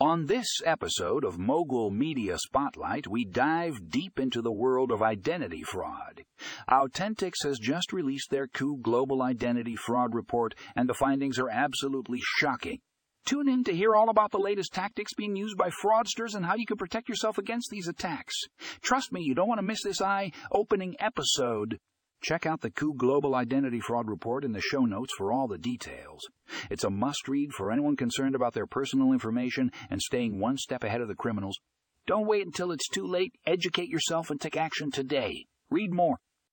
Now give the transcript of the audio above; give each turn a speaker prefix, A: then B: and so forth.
A: On this episode of Mogul Media Spotlight, we dive deep into the world of identity fraud. AU10TIX has just released their Q2 global identity fraud report, and the findings are absolutely shocking. Tune in to hear all about the latest tactics being used by fraudsters and how you can protect yourself against these attacks. Trust me, you don't want to miss this eye opening episode. Check out the Q2 Global Identity Fraud Report in the show notes for all the details. It's a must read for anyone concerned about their personal information and staying one step ahead of the criminals. Don't wait until it's too late. Educate yourself and take action today. Read more